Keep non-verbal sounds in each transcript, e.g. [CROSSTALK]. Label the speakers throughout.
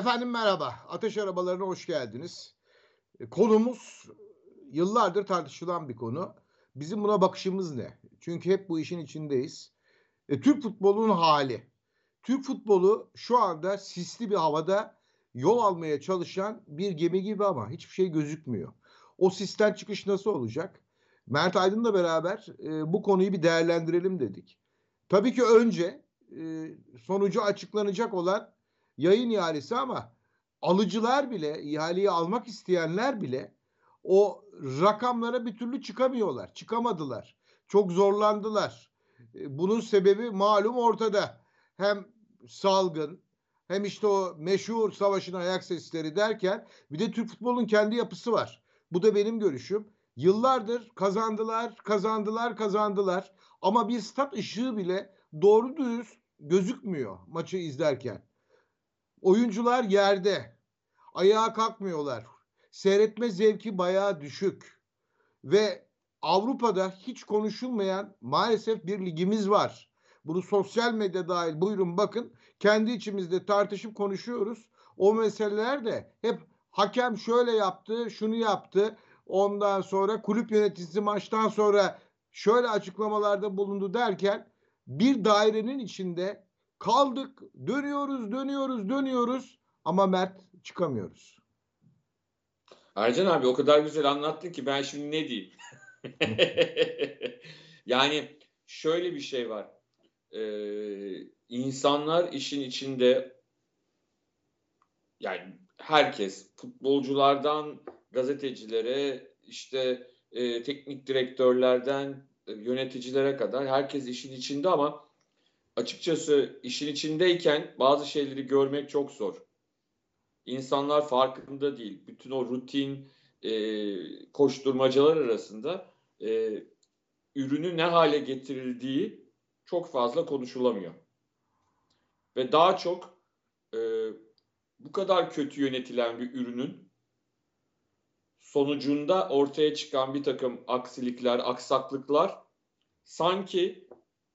Speaker 1: Efendim merhaba. Ateş arabalarına hoş geldiniz. E, konumuz yıllardır tartışılan bir konu. Bizim buna bakışımız ne? Çünkü hep bu işin içindeyiz. E, Türk futbolunun hali. Türk futbolu şu anda sisli bir havada yol almaya çalışan bir gemi gibi ama hiçbir şey gözükmüyor. O sisten çıkış nasıl olacak? Mert Aydın'la beraber e, bu konuyu bir değerlendirelim dedik. Tabii ki önce e, sonucu açıklanacak olan yayın ihalesi ama alıcılar bile, ihaleyi almak isteyenler bile o rakamlara bir türlü çıkamıyorlar. Çıkamadılar. Çok zorlandılar. E, bunun sebebi malum ortada. Hem salgın hem işte o meşhur savaşın ayak sesleri derken bir de Türk futbolunun kendi yapısı var. Bu da benim görüşüm. Yıllardır kazandılar, kazandılar, kazandılar. Ama bir stat ışığı bile doğru düz gözükmüyor maçı izlerken. Oyuncular yerde. Ayağa kalkmıyorlar. Seyretme zevki bayağı düşük. Ve Avrupa'da hiç konuşulmayan maalesef bir ligimiz var. Bunu sosyal medya dahil buyurun bakın. Kendi içimizde tartışıp konuşuyoruz. O meseleler de hep hakem şöyle yaptı, şunu yaptı. Ondan sonra kulüp yöneticisi maçtan sonra şöyle açıklamalarda bulundu derken bir dairenin içinde kaldık, dönüyoruz, dönüyoruz, dönüyoruz ama Mert çıkamıyoruz.
Speaker 2: Ercan abi o kadar güzel anlattın ki ben şimdi ne diyeyim? [LAUGHS] yani şöyle bir şey var. Ee, insanlar işin içinde yani herkes futbolculardan gazetecilere işte e, teknik direktörlerden e, yöneticilere kadar herkes işin içinde ama açıkçası işin içindeyken bazı şeyleri görmek çok zor. İnsanlar farkında değil. Bütün o rutin e, koşturmacalar arasında e, ürünü ne hale getirildiği çok fazla konuşulamıyor. Ve daha çok e, bu kadar kötü yönetilen bir ürünün sonucunda ortaya çıkan bir takım aksilikler, aksaklıklar sanki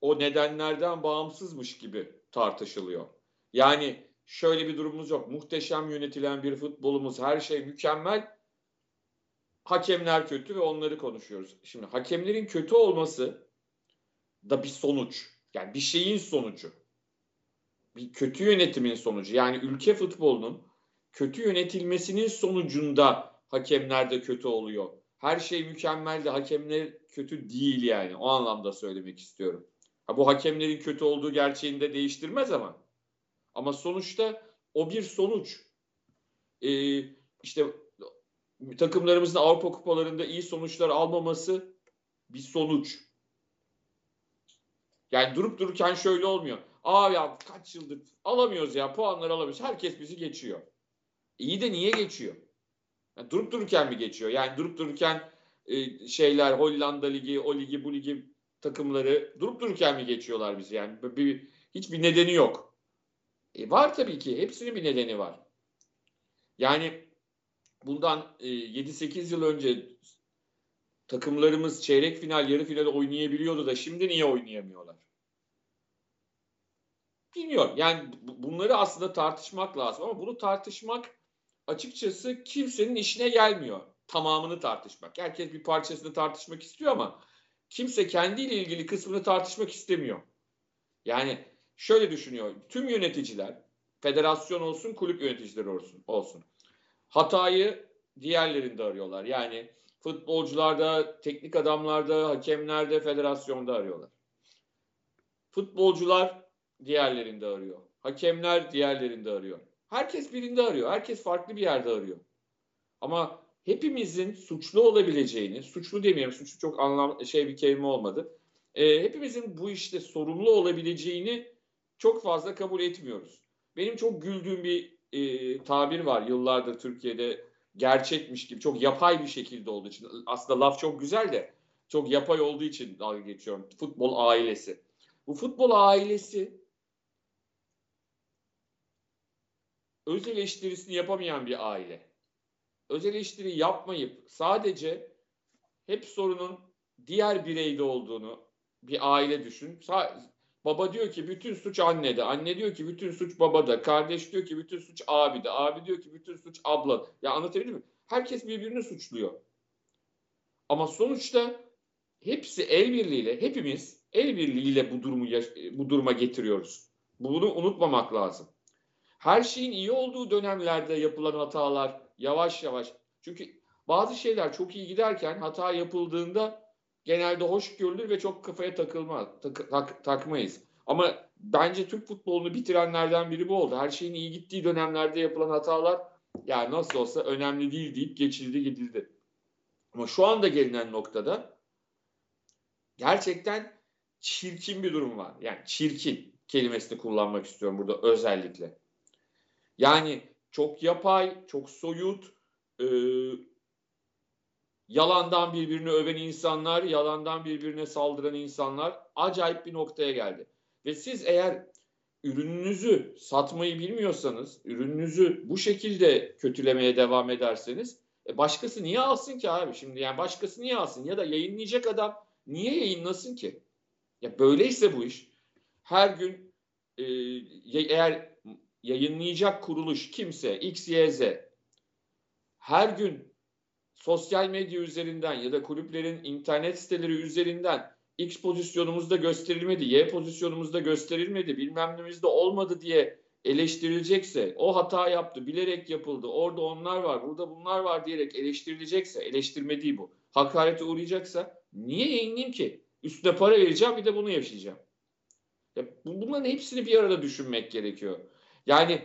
Speaker 2: o nedenlerden bağımsızmış gibi tartışılıyor. Yani şöyle bir durumumuz yok. Muhteşem yönetilen bir futbolumuz, her şey mükemmel. Hakemler kötü ve onları konuşuyoruz. Şimdi hakemlerin kötü olması da bir sonuç. Yani bir şeyin sonucu. Bir kötü yönetimin sonucu. Yani ülke futbolunun kötü yönetilmesinin sonucunda hakemler de kötü oluyor. Her şey mükemmel de hakemler kötü değil yani. O anlamda söylemek istiyorum. Ha, bu hakemlerin kötü olduğu gerçeğini de değiştirmez ama. Ama sonuçta o bir sonuç. Ee, işte takımlarımızın Avrupa kupalarında iyi sonuçlar almaması bir sonuç. Yani durup dururken şöyle olmuyor. Aa ya kaç yıldır alamıyoruz ya puanları alamıyoruz. Herkes bizi geçiyor. İyi de niye geçiyor? Yani durup dururken mi geçiyor? Yani durup dururken e, şeyler Hollanda ligi, o ligi, bu ligi takımları durup dururken mi geçiyorlar bizi? Yani bir, bir hiçbir nedeni yok. E, var tabii ki. Hepsinin bir nedeni var. Yani bundan e, 7-8 yıl önce takımlarımız çeyrek final, yarı final oynayabiliyordu da şimdi niye oynayamıyorlar? Bilmiyorum. Yani bunları aslında tartışmak lazım ama bunu tartışmak açıkçası kimsenin işine gelmiyor. Tamamını tartışmak. Herkes bir parçasını tartışmak istiyor ama kimse kendiyle ilgili kısmını tartışmak istemiyor. Yani şöyle düşünüyor. Tüm yöneticiler, federasyon olsun, kulüp yöneticileri olsun, olsun. Hatayı diğerlerinde arıyorlar. Yani futbolcularda, teknik adamlarda, hakemlerde, federasyonda arıyorlar. Futbolcular diğerlerinde arıyor. Hakemler diğerlerinde arıyor. Herkes birinde arıyor. Herkes farklı bir yerde arıyor. Ama hepimizin suçlu olabileceğini, suçlu demeyelim, suçlu çok anlam şey bir kelime olmadı. E, hepimizin bu işte sorumlu olabileceğini çok fazla kabul etmiyoruz. Benim çok güldüğüm bir e, tabir var yıllardır Türkiye'de gerçekmiş gibi çok yapay bir şekilde olduğu için. Aslında laf çok güzel de çok yapay olduğu için dalga geçiyorum. Futbol ailesi. Bu futbol ailesi öz eleştirisini yapamayan bir aile. Öz eleştiri yapmayıp sadece hep sorunun diğer bireyde olduğunu bir aile düşün. Baba diyor ki bütün suç annede. Anne diyor ki bütün suç babada. Kardeş diyor ki bütün suç abide. Abi diyor ki bütün suç abla. Ya anlatabildim mi? Herkes birbirini suçluyor. Ama sonuçta hepsi el birliğiyle, hepimiz el birliğiyle bu durumu bu duruma getiriyoruz. Bunu unutmamak lazım. Her şeyin iyi olduğu dönemlerde yapılan hatalar yavaş yavaş. Çünkü bazı şeyler çok iyi giderken hata yapıldığında genelde hoş görülür ve çok kafaya takılmaz, tak, tak, takmayız. Ama bence Türk futbolunu bitirenlerden biri bu oldu. Her şeyin iyi gittiği dönemlerde yapılan hatalar yani nasıl olsa önemli değil deyip geçildi gidildi. Ama şu anda gelinen noktada gerçekten çirkin bir durum var. Yani çirkin kelimesini kullanmak istiyorum burada özellikle. Yani çok yapay, çok soyut, e, yalandan birbirini öven insanlar, yalandan birbirine saldıran insanlar acayip bir noktaya geldi. Ve siz eğer ürününüzü satmayı bilmiyorsanız, ürününüzü bu şekilde kötülemeye devam ederseniz e başkası niye alsın ki abi şimdi yani başkası niye alsın ya da yayınlayacak adam niye yayınlasın ki? Ya böyleyse bu iş her gün e, eğer yayınlayacak kuruluş kimse X, Y, Z her gün sosyal medya üzerinden ya da kulüplerin internet siteleri üzerinden X pozisyonumuzda gösterilmedi, Y pozisyonumuzda gösterilmedi, bilmem nemizde olmadı diye eleştirilecekse, o hata yaptı, bilerek yapıldı, orada onlar var, burada bunlar var diyerek eleştirilecekse, eleştirme değil bu, hakarete uğrayacaksa niye yayınlayayım ki? Üstüne para vereceğim bir de bunu yaşayacağım. Ya bunların hepsini bir arada düşünmek gerekiyor. Yani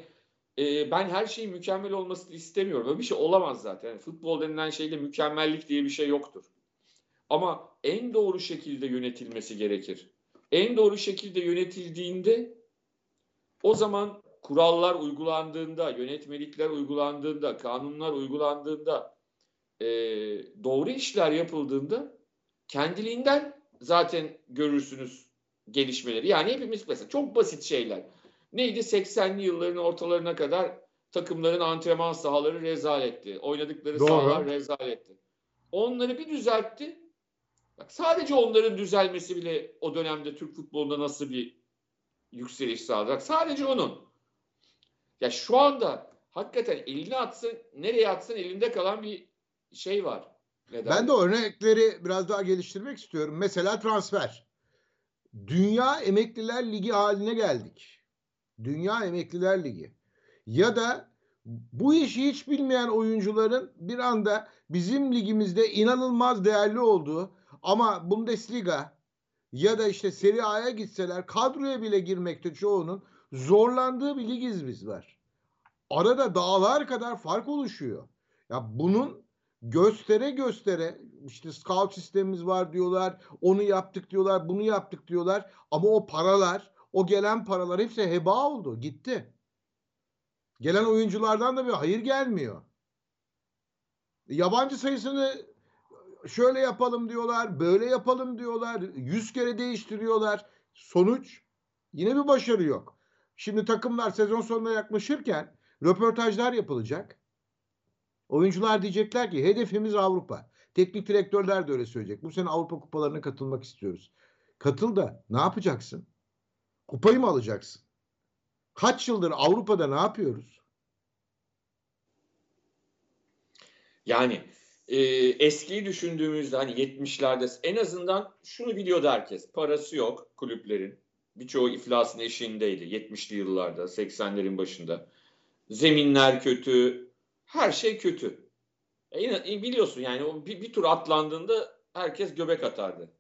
Speaker 2: e, ben her şeyin mükemmel olmasını istemiyorum. Öyle bir şey olamaz zaten. Yani futbol denilen şeyde mükemmellik diye bir şey yoktur. Ama en doğru şekilde yönetilmesi gerekir. En doğru şekilde yönetildiğinde o zaman kurallar uygulandığında, yönetmelikler uygulandığında, kanunlar uygulandığında, e, doğru işler yapıldığında kendiliğinden zaten görürsünüz gelişmeleri. Yani hepimiz mesela çok basit şeyler. Neydi 80'li yılların ortalarına kadar takımların antrenman sahaları rezaletti. Oynadıkları Doğru. sahalar rezaletti. Onları bir düzeltti. Bak sadece onların düzelmesi bile o dönemde Türk futbolunda nasıl bir yükseliş sağlayacak. Sadece onun. Ya şu anda hakikaten elini atsın, nereye atsın elinde kalan bir şey var.
Speaker 1: Neden? Ben de örnekleri biraz daha geliştirmek istiyorum. Mesela transfer. Dünya Emekliler Ligi haline geldik. Dünya Emekliler Ligi. Ya da bu işi hiç bilmeyen oyuncuların bir anda bizim ligimizde inanılmaz değerli olduğu ama Bundesliga ya da işte Serie A'ya gitseler kadroya bile girmekte çoğunun zorlandığı bir ligiz biz var. Arada dağlar kadar fark oluşuyor. Ya bunun göstere göstere işte scout sistemimiz var diyorlar. Onu yaptık diyorlar. Bunu yaptık diyorlar. Ama o paralar, o gelen paralar hepsi heba oldu. Gitti. Gelen oyunculardan da bir hayır gelmiyor. Yabancı sayısını şöyle yapalım diyorlar, böyle yapalım diyorlar. Yüz kere değiştiriyorlar. Sonuç yine bir başarı yok. Şimdi takımlar sezon sonuna yaklaşırken röportajlar yapılacak. Oyuncular diyecekler ki hedefimiz Avrupa. Teknik direktörler de öyle söyleyecek. Bu sene Avrupa kupalarına katılmak istiyoruz. Katıl da ne yapacaksın? Kupayı mı alacaksın? Kaç yıldır Avrupa'da ne yapıyoruz?
Speaker 2: Yani e, eskiyi düşündüğümüzde hani 70'lerde en azından şunu biliyordu herkes. Parası yok kulüplerin. Birçoğu iflasın eşiğindeydi 70'li yıllarda, 80'lerin başında. Zeminler kötü, her şey kötü. E e, biliyorsun yani bir, bir tur atlandığında herkes göbek atardı.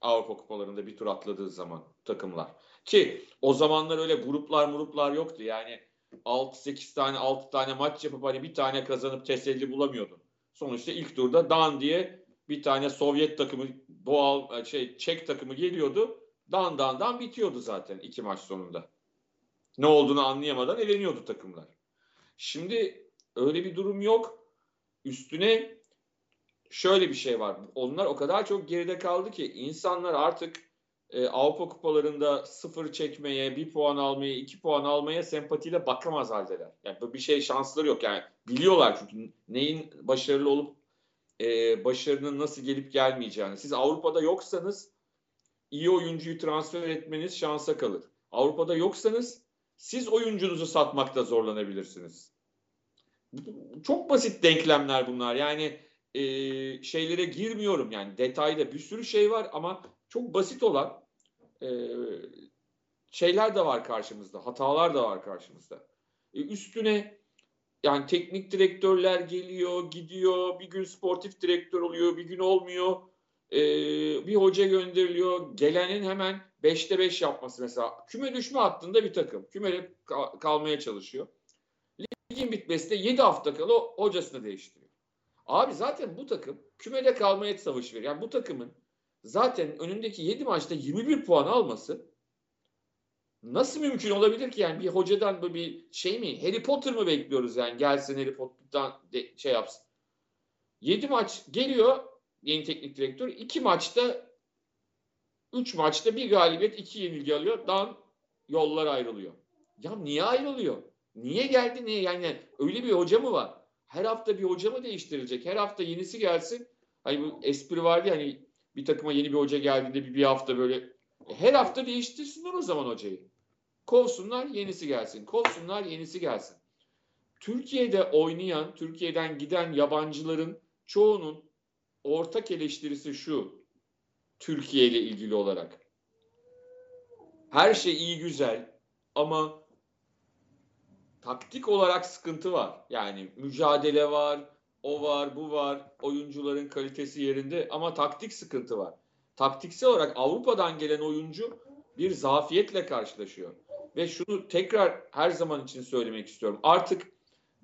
Speaker 2: Avrupa kupalarında bir tur atladığı zaman takımlar. Ki o zamanlar öyle gruplar gruplar yoktu. Yani 6-8 tane 6 tane maç yapıp hani bir tane kazanıp teselli bulamıyordun. Sonuçta ilk turda Dan diye bir tane Sovyet takımı doğal şey Çek takımı geliyordu. Dan dan dan bitiyordu zaten iki maç sonunda. Ne olduğunu anlayamadan eleniyordu takımlar. Şimdi öyle bir durum yok. Üstüne şöyle bir şey var. Onlar o kadar çok geride kaldı ki insanlar artık e, Avrupa kupalarında sıfır çekmeye, bir puan almaya, iki puan almaya sempatiyle bakamaz haldeler. Yani bir şey şansları yok. Yani biliyorlar çünkü neyin başarılı olup e, başarının nasıl gelip gelmeyeceğini. Siz Avrupa'da yoksanız iyi oyuncuyu transfer etmeniz şansa kalır. Avrupa'da yoksanız siz oyuncunuzu satmakta zorlanabilirsiniz. Çok basit denklemler bunlar. Yani e, şeylere girmiyorum yani detayda bir sürü şey var ama çok basit olan e, şeyler de var karşımızda. Hatalar da var karşımızda. E, üstüne yani teknik direktörler geliyor, gidiyor. Bir gün sportif direktör oluyor, bir gün olmuyor. E, bir hoca gönderiliyor. Gelenin hemen 5'te 5 yapması mesela. Küme düşme hattında bir takım. Kümede kalmaya çalışıyor. Ligin bitmesinde 7 hafta kala hocasını değiştiriyor. Abi zaten bu takım kümede kalmaya savaş veriyor. Yani bu takımın zaten önündeki 7 maçta 21 puan alması nasıl mümkün olabilir ki yani bir hocadan böyle bir şey mi Harry Potter mı bekliyoruz yani gelsin Harry Potter'dan de, şey yapsın. 7 maç geliyor yeni teknik direktör. 2 maçta 3 maçta bir galibiyet 2 yenilgi alıyor. Dan yollar ayrılıyor. Ya niye ayrılıyor? Niye geldi? Niye? Yani öyle bir hoca mı var? Her hafta bir hoca mı değiştirilecek? Her hafta yenisi gelsin. Hani bu espri vardı hani bir takıma yeni bir hoca geldiğinde bir, bir hafta böyle her hafta değiştirsinler o zaman hocayı. Kovsunlar yenisi gelsin. Kovsunlar yenisi gelsin. Türkiye'de oynayan, Türkiye'den giden yabancıların çoğunun ortak eleştirisi şu. Türkiye ile ilgili olarak. Her şey iyi güzel ama taktik olarak sıkıntı var. Yani mücadele var, o var, bu var. Oyuncuların kalitesi yerinde ama taktik sıkıntı var. Taktiksel olarak Avrupa'dan gelen oyuncu bir zafiyetle karşılaşıyor. Ve şunu tekrar her zaman için söylemek istiyorum. Artık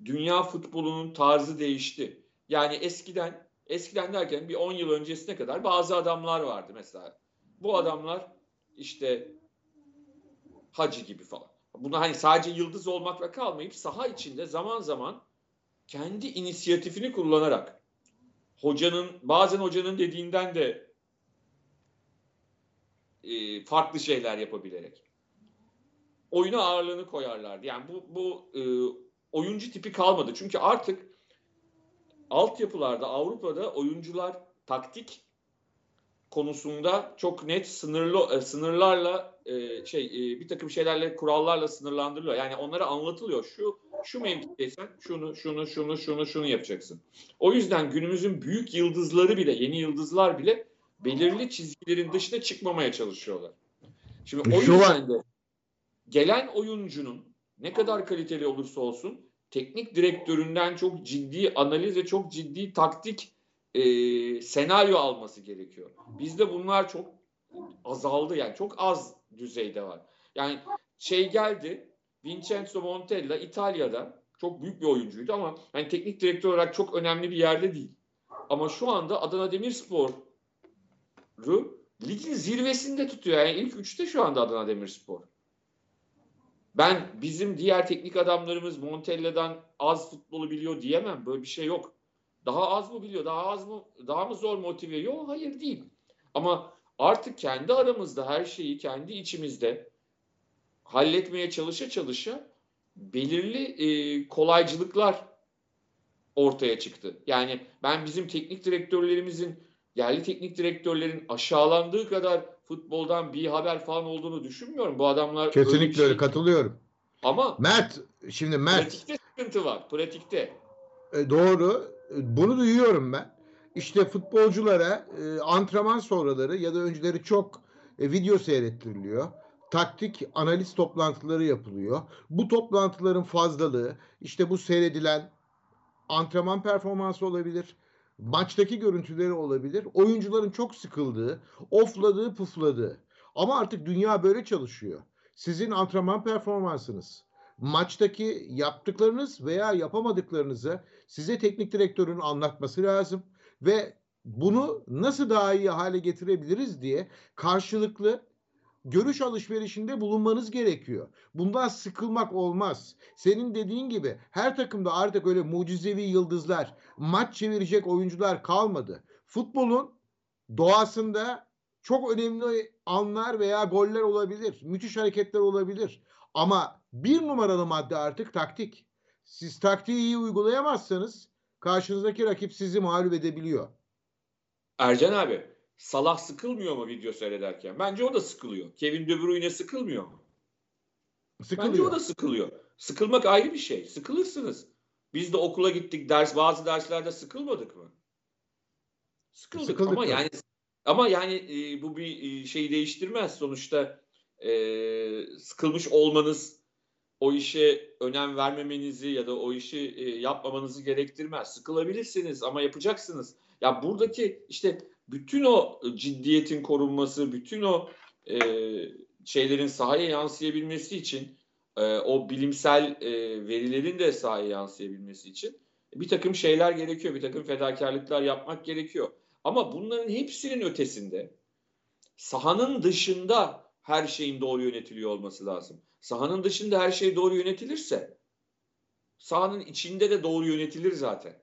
Speaker 2: dünya futbolunun tarzı değişti. Yani eskiden eskiden derken bir 10 yıl öncesine kadar bazı adamlar vardı mesela. Bu adamlar işte Hacı gibi falan. Buna hani sadece yıldız olmakla kalmayıp saha içinde zaman zaman kendi inisiyatifini kullanarak hocanın bazen hocanın dediğinden de e, farklı şeyler yapabilerek oyuna ağırlığını koyarlardı. Yani bu bu e, oyuncu tipi kalmadı. Çünkü artık altyapılarda Avrupa'da oyuncular taktik konusunda çok net sınırlı e, sınırlarla e, şey e, bir takım şeylerle kurallarla sınırlandırılıyor. Yani onlara anlatılıyor. Şu şu mevkideysen şunu şunu şunu şunu şunu yapacaksın. O yüzden günümüzün büyük yıldızları bile yeni yıldızlar bile belirli çizgilerin dışına çıkmamaya çalışıyorlar. Şimdi o yüzden de gelen oyuncunun ne kadar kaliteli olursa olsun teknik direktöründen çok ciddi analiz ve çok ciddi taktik e, senaryo alması gerekiyor. Bizde bunlar çok azaldı yani çok az düzeyde var. Yani şey geldi Vincenzo Montella İtalya'da çok büyük bir oyuncuydu ama yani teknik direktör olarak çok önemli bir yerde değil. Ama şu anda Adana Demirspor'u ligin zirvesinde tutuyor. Yani ilk üçte şu anda Adana Demirspor. Ben bizim diğer teknik adamlarımız Montella'dan az futbolu biliyor diyemem. Böyle bir şey yok. Daha az mı biliyor? Daha az mı? Daha mı zor motive? Yok, hayır değil. Ama artık kendi aramızda her şeyi kendi içimizde halletmeye çalışa çalışa belirli e, kolaycılıklar ortaya çıktı. Yani ben bizim teknik direktörlerimizin yerli teknik direktörlerin aşağılandığı kadar futboldan bir haber falan olduğunu düşünmüyorum. Bu adamlar
Speaker 1: kesinlikle öyle, şey öyle katılıyorum.
Speaker 2: Ama
Speaker 1: Mert şimdi Mert
Speaker 2: pratikte sıkıntı var. Pratikte.
Speaker 1: E, doğru. E, bunu duyuyorum ben. İşte futbolculara e, antrenman sonraları ya da önceleri çok e, video seyrettiriliyor. Taktik analiz toplantıları yapılıyor. Bu toplantıların fazlalığı işte bu seyredilen antrenman performansı olabilir maçtaki görüntüleri olabilir. Oyuncuların çok sıkıldığı, ofladığı, pufladığı. Ama artık dünya böyle çalışıyor. Sizin antrenman performansınız, maçtaki yaptıklarınız veya yapamadıklarınızı size teknik direktörün anlatması lazım ve bunu nasıl daha iyi hale getirebiliriz diye karşılıklı görüş alışverişinde bulunmanız gerekiyor. Bundan sıkılmak olmaz. Senin dediğin gibi her takımda artık öyle mucizevi yıldızlar, maç çevirecek oyuncular kalmadı. Futbolun doğasında çok önemli anlar veya goller olabilir, müthiş hareketler olabilir. Ama bir numaralı madde artık taktik. Siz taktiği iyi uygulayamazsanız karşınızdaki rakip sizi mağlup edebiliyor.
Speaker 2: Ercan abi Salah sıkılmıyor mu video seyrederken? Bence o da sıkılıyor. Kevin De Bruyne sıkılmıyor mu?
Speaker 1: Sıkılıyor.
Speaker 2: Bence o da sıkılıyor. Sıkılmak ayrı bir şey. Sıkılırsınız. Biz de okula gittik. Ders bazı derslerde sıkılmadık mı? Sıkıldık,
Speaker 1: Sıkıldık
Speaker 2: ama
Speaker 1: mı?
Speaker 2: yani ama yani e, bu bir şeyi değiştirmez. Sonuçta e, sıkılmış olmanız o işe önem vermemenizi ya da o işi e, yapmamanızı gerektirmez. Sıkılabilirsiniz ama yapacaksınız. Ya buradaki işte bütün o ciddiyetin korunması, bütün o e, şeylerin sahaya yansıyabilmesi için, e, o bilimsel e, verilerin de sahaya yansıyabilmesi için bir takım şeyler gerekiyor, bir takım fedakarlıklar yapmak gerekiyor. Ama bunların hepsinin ötesinde sahanın dışında her şeyin doğru yönetiliyor olması lazım. Sahanın dışında her şey doğru yönetilirse sahanın içinde de doğru yönetilir zaten.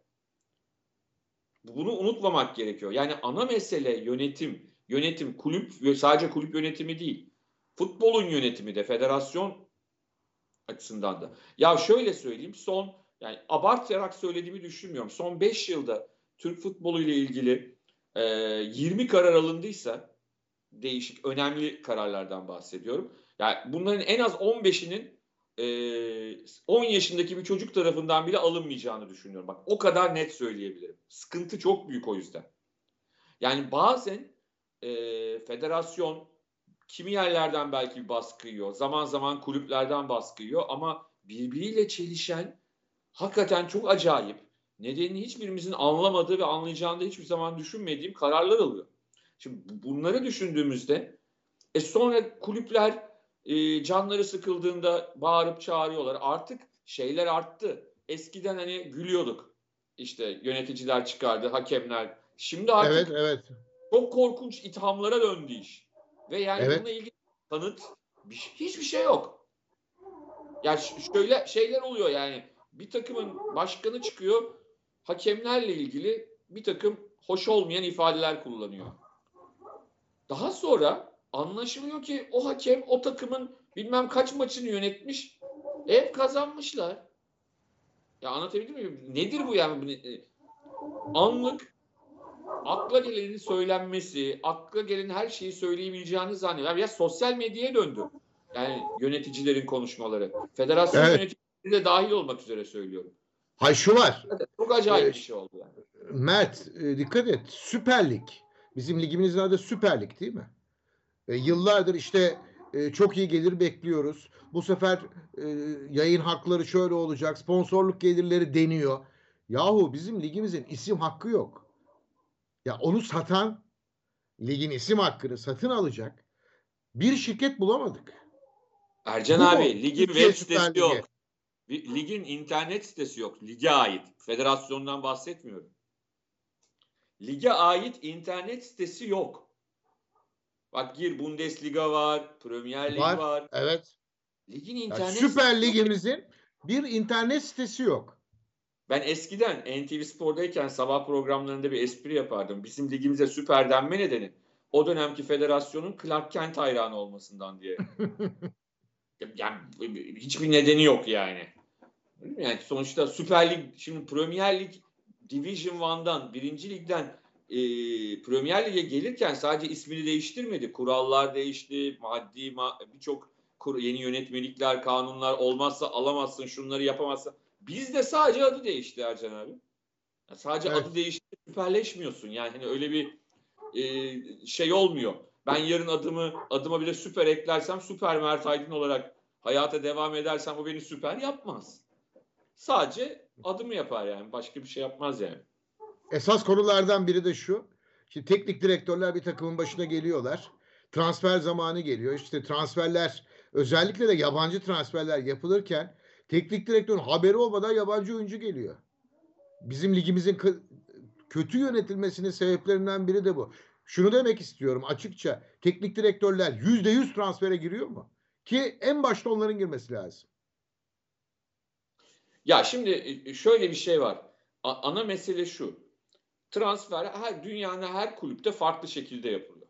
Speaker 2: Bunu unutmamak gerekiyor. Yani ana mesele yönetim. Yönetim kulüp sadece kulüp yönetimi değil. Futbolun yönetimi de federasyon açısından da. Ya şöyle söyleyeyim son yani abartarak söylediğimi düşünmüyorum. Son 5 yılda Türk futbolu ile ilgili e, 20 karar alındıysa değişik önemli kararlardan bahsediyorum. Yani bunların en az 15'inin e, 10 yaşındaki bir çocuk tarafından bile alınmayacağını düşünüyorum. Bak o kadar net söyleyebilirim. Sıkıntı çok büyük o yüzden. Yani bazen e, federasyon kimi yerlerden belki baskı yiyor. Zaman zaman kulüplerden baskı yiyor ama birbiriyle çelişen hakikaten çok acayip nedenini hiçbirimizin anlamadığı ve anlayacağını da hiçbir zaman düşünmediğim kararlar alıyor. Şimdi bunları düşündüğümüzde e sonra kulüpler e, canları sıkıldığında bağırıp çağırıyorlar. Artık şeyler arttı. Eskiden hani gülüyorduk. İşte yöneticiler çıkardı, hakemler. Şimdi artık
Speaker 1: Evet, evet.
Speaker 2: çok korkunç ithamlara döndü iş. Ve yani
Speaker 1: Evet.
Speaker 2: bununla ilgili kanıt bir, hiçbir şey yok. Ya ş- şöyle şeyler oluyor yani bir takımın başkanı çıkıyor hakemlerle ilgili bir takım hoş olmayan ifadeler kullanıyor. Daha sonra anlaşılıyor ki o hakem o takımın bilmem kaç maçını yönetmiş. Hep kazanmışlar. Ya anlatabildim mi? Nedir bu yani? E, Anlık akla gelenin söylenmesi, akla gelen her şeyi söyleyebileceğini zannediyor. Ya sosyal medyaya döndü. Yani yöneticilerin konuşmaları. Federasyon
Speaker 1: Evet.
Speaker 2: yöneticileri de dahil olmak üzere söylüyorum.
Speaker 1: Hay şu var.
Speaker 2: Çok acayip
Speaker 1: Evet.
Speaker 2: bir şey oldu yani.
Speaker 1: Mert e, dikkat et. Süper Lig. Bizim ligimizin adı Süper Lig değil mi? E, yıllardır işte e, çok iyi gelir bekliyoruz. Bu sefer e, yayın hakları şöyle olacak. Sponsorluk gelirleri deniyor. Yahu bizim ligimizin isim hakkı yok. Ya onu satan ligin isim hakkını satın alacak bir şirket bulamadık.
Speaker 2: Ercan
Speaker 1: Bu mu?
Speaker 2: abi ligin
Speaker 1: Türkiye
Speaker 2: web sitesi
Speaker 1: Ligi.
Speaker 2: yok. Ligin internet sitesi yok. Lige ait. Federasyondan bahsetmiyorum. Lige ait internet sitesi yok. Bak gir Bundesliga var, Premier Lig
Speaker 1: Var.
Speaker 2: var.
Speaker 1: Evet.
Speaker 2: Ligin internet
Speaker 1: Süper
Speaker 2: sitesi yok.
Speaker 1: Ligimizin bir internet sitesi yok.
Speaker 2: Ben eskiden NTV Spor'dayken sabah programlarında bir espri yapardım. Bizim ligimize süper denme nedeni o dönemki federasyonun Clark Kent hayranı olmasından diye. [LAUGHS] yani hiçbir nedeni yok yani. Yani sonuçta Süper Lig, şimdi Premier Lig Division 1'dan, birinci ligden e, Premier Lig'e gelirken sadece ismini değiştirmedi. Kurallar değişti, maddi ma- birçok yeni yönetmelikler, kanunlar olmazsa alamazsın, şunları yapamazsın. Bizde sadece adı değişti Ercan abi. Ya sadece
Speaker 1: Evet.
Speaker 2: adı değişti, süperleşmiyorsun. Yani hani öyle bir e, şey olmuyor. Ben yarın adımı adıma bir de süper eklersem süper Mert Aydın olarak hayata devam edersem o beni süper yapmaz. Sadece adımı yapar yani. Başka bir şey yapmaz yani.
Speaker 1: Esas konulardan biri de şu. Şimdi teknik direktörler bir takımın başına geliyorlar. Transfer zamanı geliyor. İşte transferler özellikle de yabancı transferler yapılırken teknik direktörün haberi olmadan yabancı oyuncu geliyor. Bizim ligimizin kötü yönetilmesinin sebeplerinden biri de bu. Şunu demek istiyorum açıkça. Teknik direktörler yüzde yüz transfere giriyor mu? Ki en başta onların girmesi lazım.
Speaker 2: Ya şimdi e, şöyle bir şey var. A- ana mesele şu. Transfer her dünyanın her kulüpte farklı şekilde yapılıyor.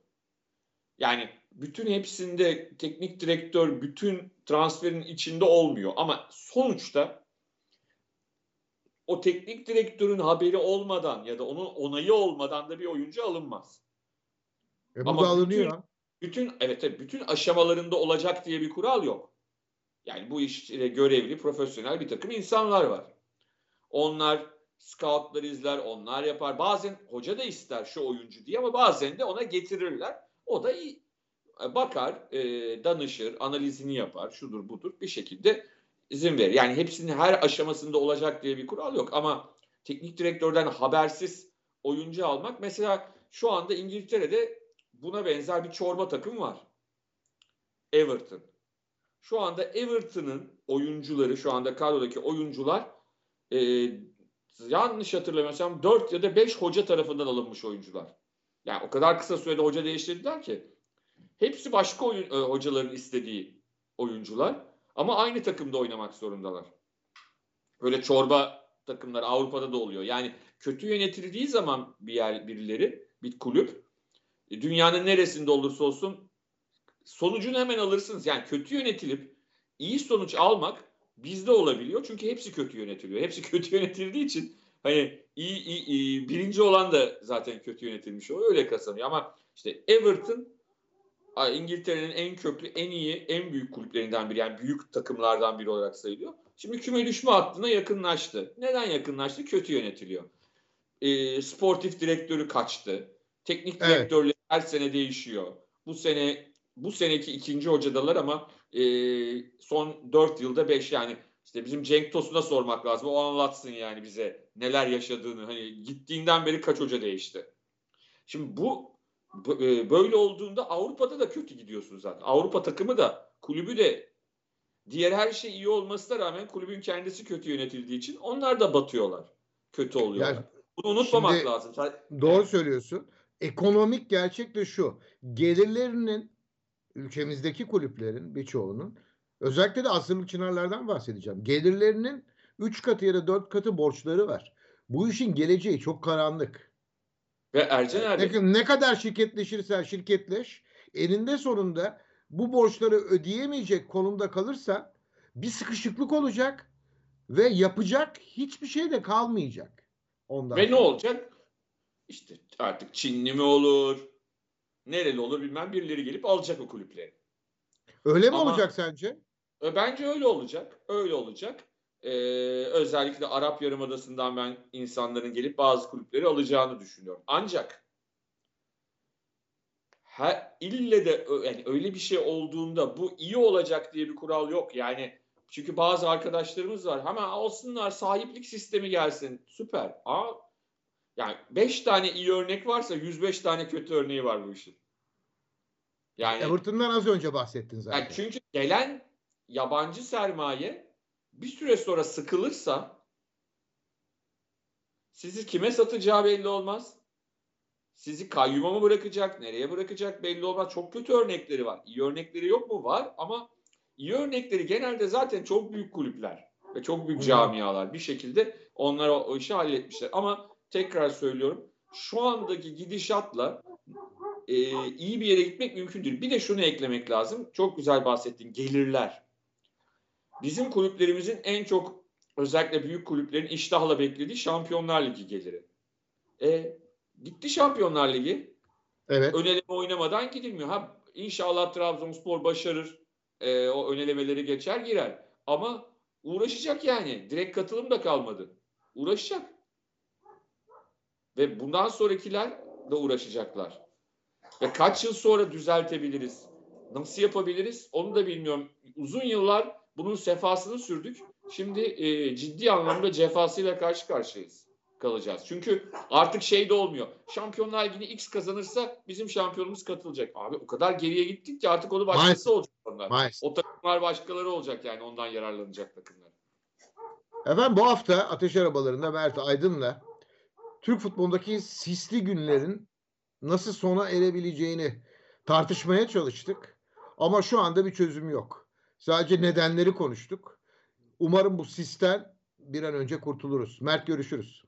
Speaker 2: Yani bütün hepsinde teknik direktör bütün transferin içinde olmuyor ama sonuçta o teknik direktörün haberi olmadan ya da onun onayı olmadan da bir oyuncu alınmaz.
Speaker 1: E
Speaker 2: Ama
Speaker 1: bu da alınıyor.
Speaker 2: Bütün evet tabii bütün aşamalarında olacak diye bir kural yok. Yani bu işte görevli, profesyonel bir takım insanlar var. Onlar scoutları izler, onlar yapar. Bazen hoca da ister şu oyuncu diye ama bazen de ona getirirler. O da iyi, bakar, e, danışır, analizini yapar, şudur budur bir şekilde izin verir. Yani hepsinin her aşamasında olacak diye bir kural yok ama teknik direktörden habersiz oyuncu almak mesela şu anda İngiltere'de buna benzer bir çorba takım var. Everton. Şu anda Everton'ın oyuncuları, şu anda kadrodaki oyuncular e, yanlış hatırlamıyorsam 4 ya da 5 hoca tarafından alınmış oyuncular. Yani o kadar kısa sürede hoca değiştirdiler ki. Hepsi başka oyun, e, hocaların istediği oyuncular. Ama aynı takımda oynamak zorundalar. Böyle çorba takımlar Avrupa'da da oluyor. Yani kötü yönetildiği zaman bir yer birileri, bir kulüp e, dünyanın neresinde olursa olsun sonucunu hemen alırsınız. Yani kötü yönetilip iyi sonuç almak bizde olabiliyor. Çünkü hepsi kötü yönetiliyor. Hepsi [LAUGHS] kötü yönetildiği için hani iyi, iyi, iyi birinci olan da zaten kötü yönetilmiş oluyor. Öyle kazanıyor. Ama işte Everton İngiltere'nin en köklü, en iyi, en büyük kulüplerinden biri. Yani büyük takımlardan biri olarak sayılıyor. Şimdi küme düşme hattına yakınlaştı. Neden yakınlaştı? Kötü yönetiliyor. E, sportif direktörü kaçtı. Teknik evet. direktörler her sene değişiyor. Bu sene bu seneki ikinci hocadalar ama e, son dört yılda beş yani işte bizim Cenk Tosun'a sormak lazım. O anlatsın yani bize neler yaşadığını. Hani gittiğinden beri kaç hoca değişti. Şimdi bu e, böyle olduğunda Avrupa'da da kötü gidiyorsun zaten. Avrupa takımı da kulübü de diğer her şey iyi olmasına rağmen kulübün kendisi kötü yönetildiği için onlar da batıyorlar. Kötü oluyorlar. Yani, Bunu unutmamak lazım.
Speaker 1: Doğru söylüyorsun. Ekonomik gerçek de şu. Gelirlerinin ülkemizdeki kulüplerin birçoğunun özellikle de asırlık çınarlardan bahsedeceğim. Gelirlerinin 3 katı ya da 4 katı borçları var. Bu işin geleceği çok karanlık.
Speaker 2: Ve Ercan abi...
Speaker 1: Ne, ne kadar şirketleşirsen şirketleş eninde sonunda bu borçları ödeyemeyecek konumda kalırsa bir sıkışıklık olacak ve yapacak hiçbir şey de kalmayacak.
Speaker 2: Ondan ve sonra. ne olacak? İşte artık Çinli mi olur, nereli olur bilmem birileri gelip alacak o kulüpleri.
Speaker 1: Öyle mi Ama, olacak sence?
Speaker 2: E, bence öyle olacak. Öyle olacak e, özellikle Arap Yarımadası'ndan ben insanların gelip bazı kulüpleri alacağını düşünüyorum. Ancak her, ille de yani öyle bir şey olduğunda bu iyi olacak diye bir kural yok. Yani çünkü bazı arkadaşlarımız var. Hemen alsınlar sahiplik sistemi gelsin. Süper. Aa, yani 5 tane iyi örnek varsa 105 tane kötü örneği var bu işin.
Speaker 1: Yani Everton'dan az önce bahsettin zaten.
Speaker 2: Yani çünkü gelen yabancı sermaye bir süre sonra sıkılırsa sizi kime satacağı belli olmaz. Sizi kayyuma mı bırakacak, nereye bırakacak belli olmaz. Çok kötü örnekleri var. İyi örnekleri yok mu? Var ama iyi örnekleri genelde zaten çok büyük kulüpler ve çok büyük camialar bir şekilde onlar o, işi halletmişler. Ama tekrar söylüyorum şu andaki gidişatla e, iyi bir yere gitmek mümkün değil. Bir de şunu eklemek lazım. Çok güzel bahsettin. Gelirler bizim kulüplerimizin en çok özellikle büyük kulüplerin iştahla beklediği Şampiyonlar Ligi geliri. E, gitti Şampiyonlar Ligi. Evet. Öneleme oynamadan gidilmiyor. Ha inşallah Trabzonspor başarır. E, o önelemeleri geçer girer. Ama uğraşacak yani. Direkt katılım da kalmadı. Uğraşacak. Ve bundan sonrakiler de uğraşacaklar. Ve kaç yıl sonra düzeltebiliriz? Nasıl yapabiliriz? Onu da bilmiyorum. Uzun yıllar bunun sefasını sürdük. Şimdi e, ciddi anlamda cefasıyla karşı karşıyayız kalacağız. Çünkü artık şey de olmuyor. Şampiyonlar Ligi'ni X kazanırsa bizim şampiyonumuz katılacak. Abi o kadar geriye gittik ki artık onu başkası Maalesef. olacak onlar. Maalesef. O takımlar başkaları olacak yani ondan yararlanacak takımlar.
Speaker 1: Efendim bu hafta ateş arabalarında Mert Aydın'la Türk futbolundaki sisli günlerin nasıl sona erebileceğini tartışmaya çalıştık. Ama şu anda bir çözüm yok. Sadece nedenleri konuştuk. Umarım bu sistem bir an önce kurtuluruz. Mert görüşürüz.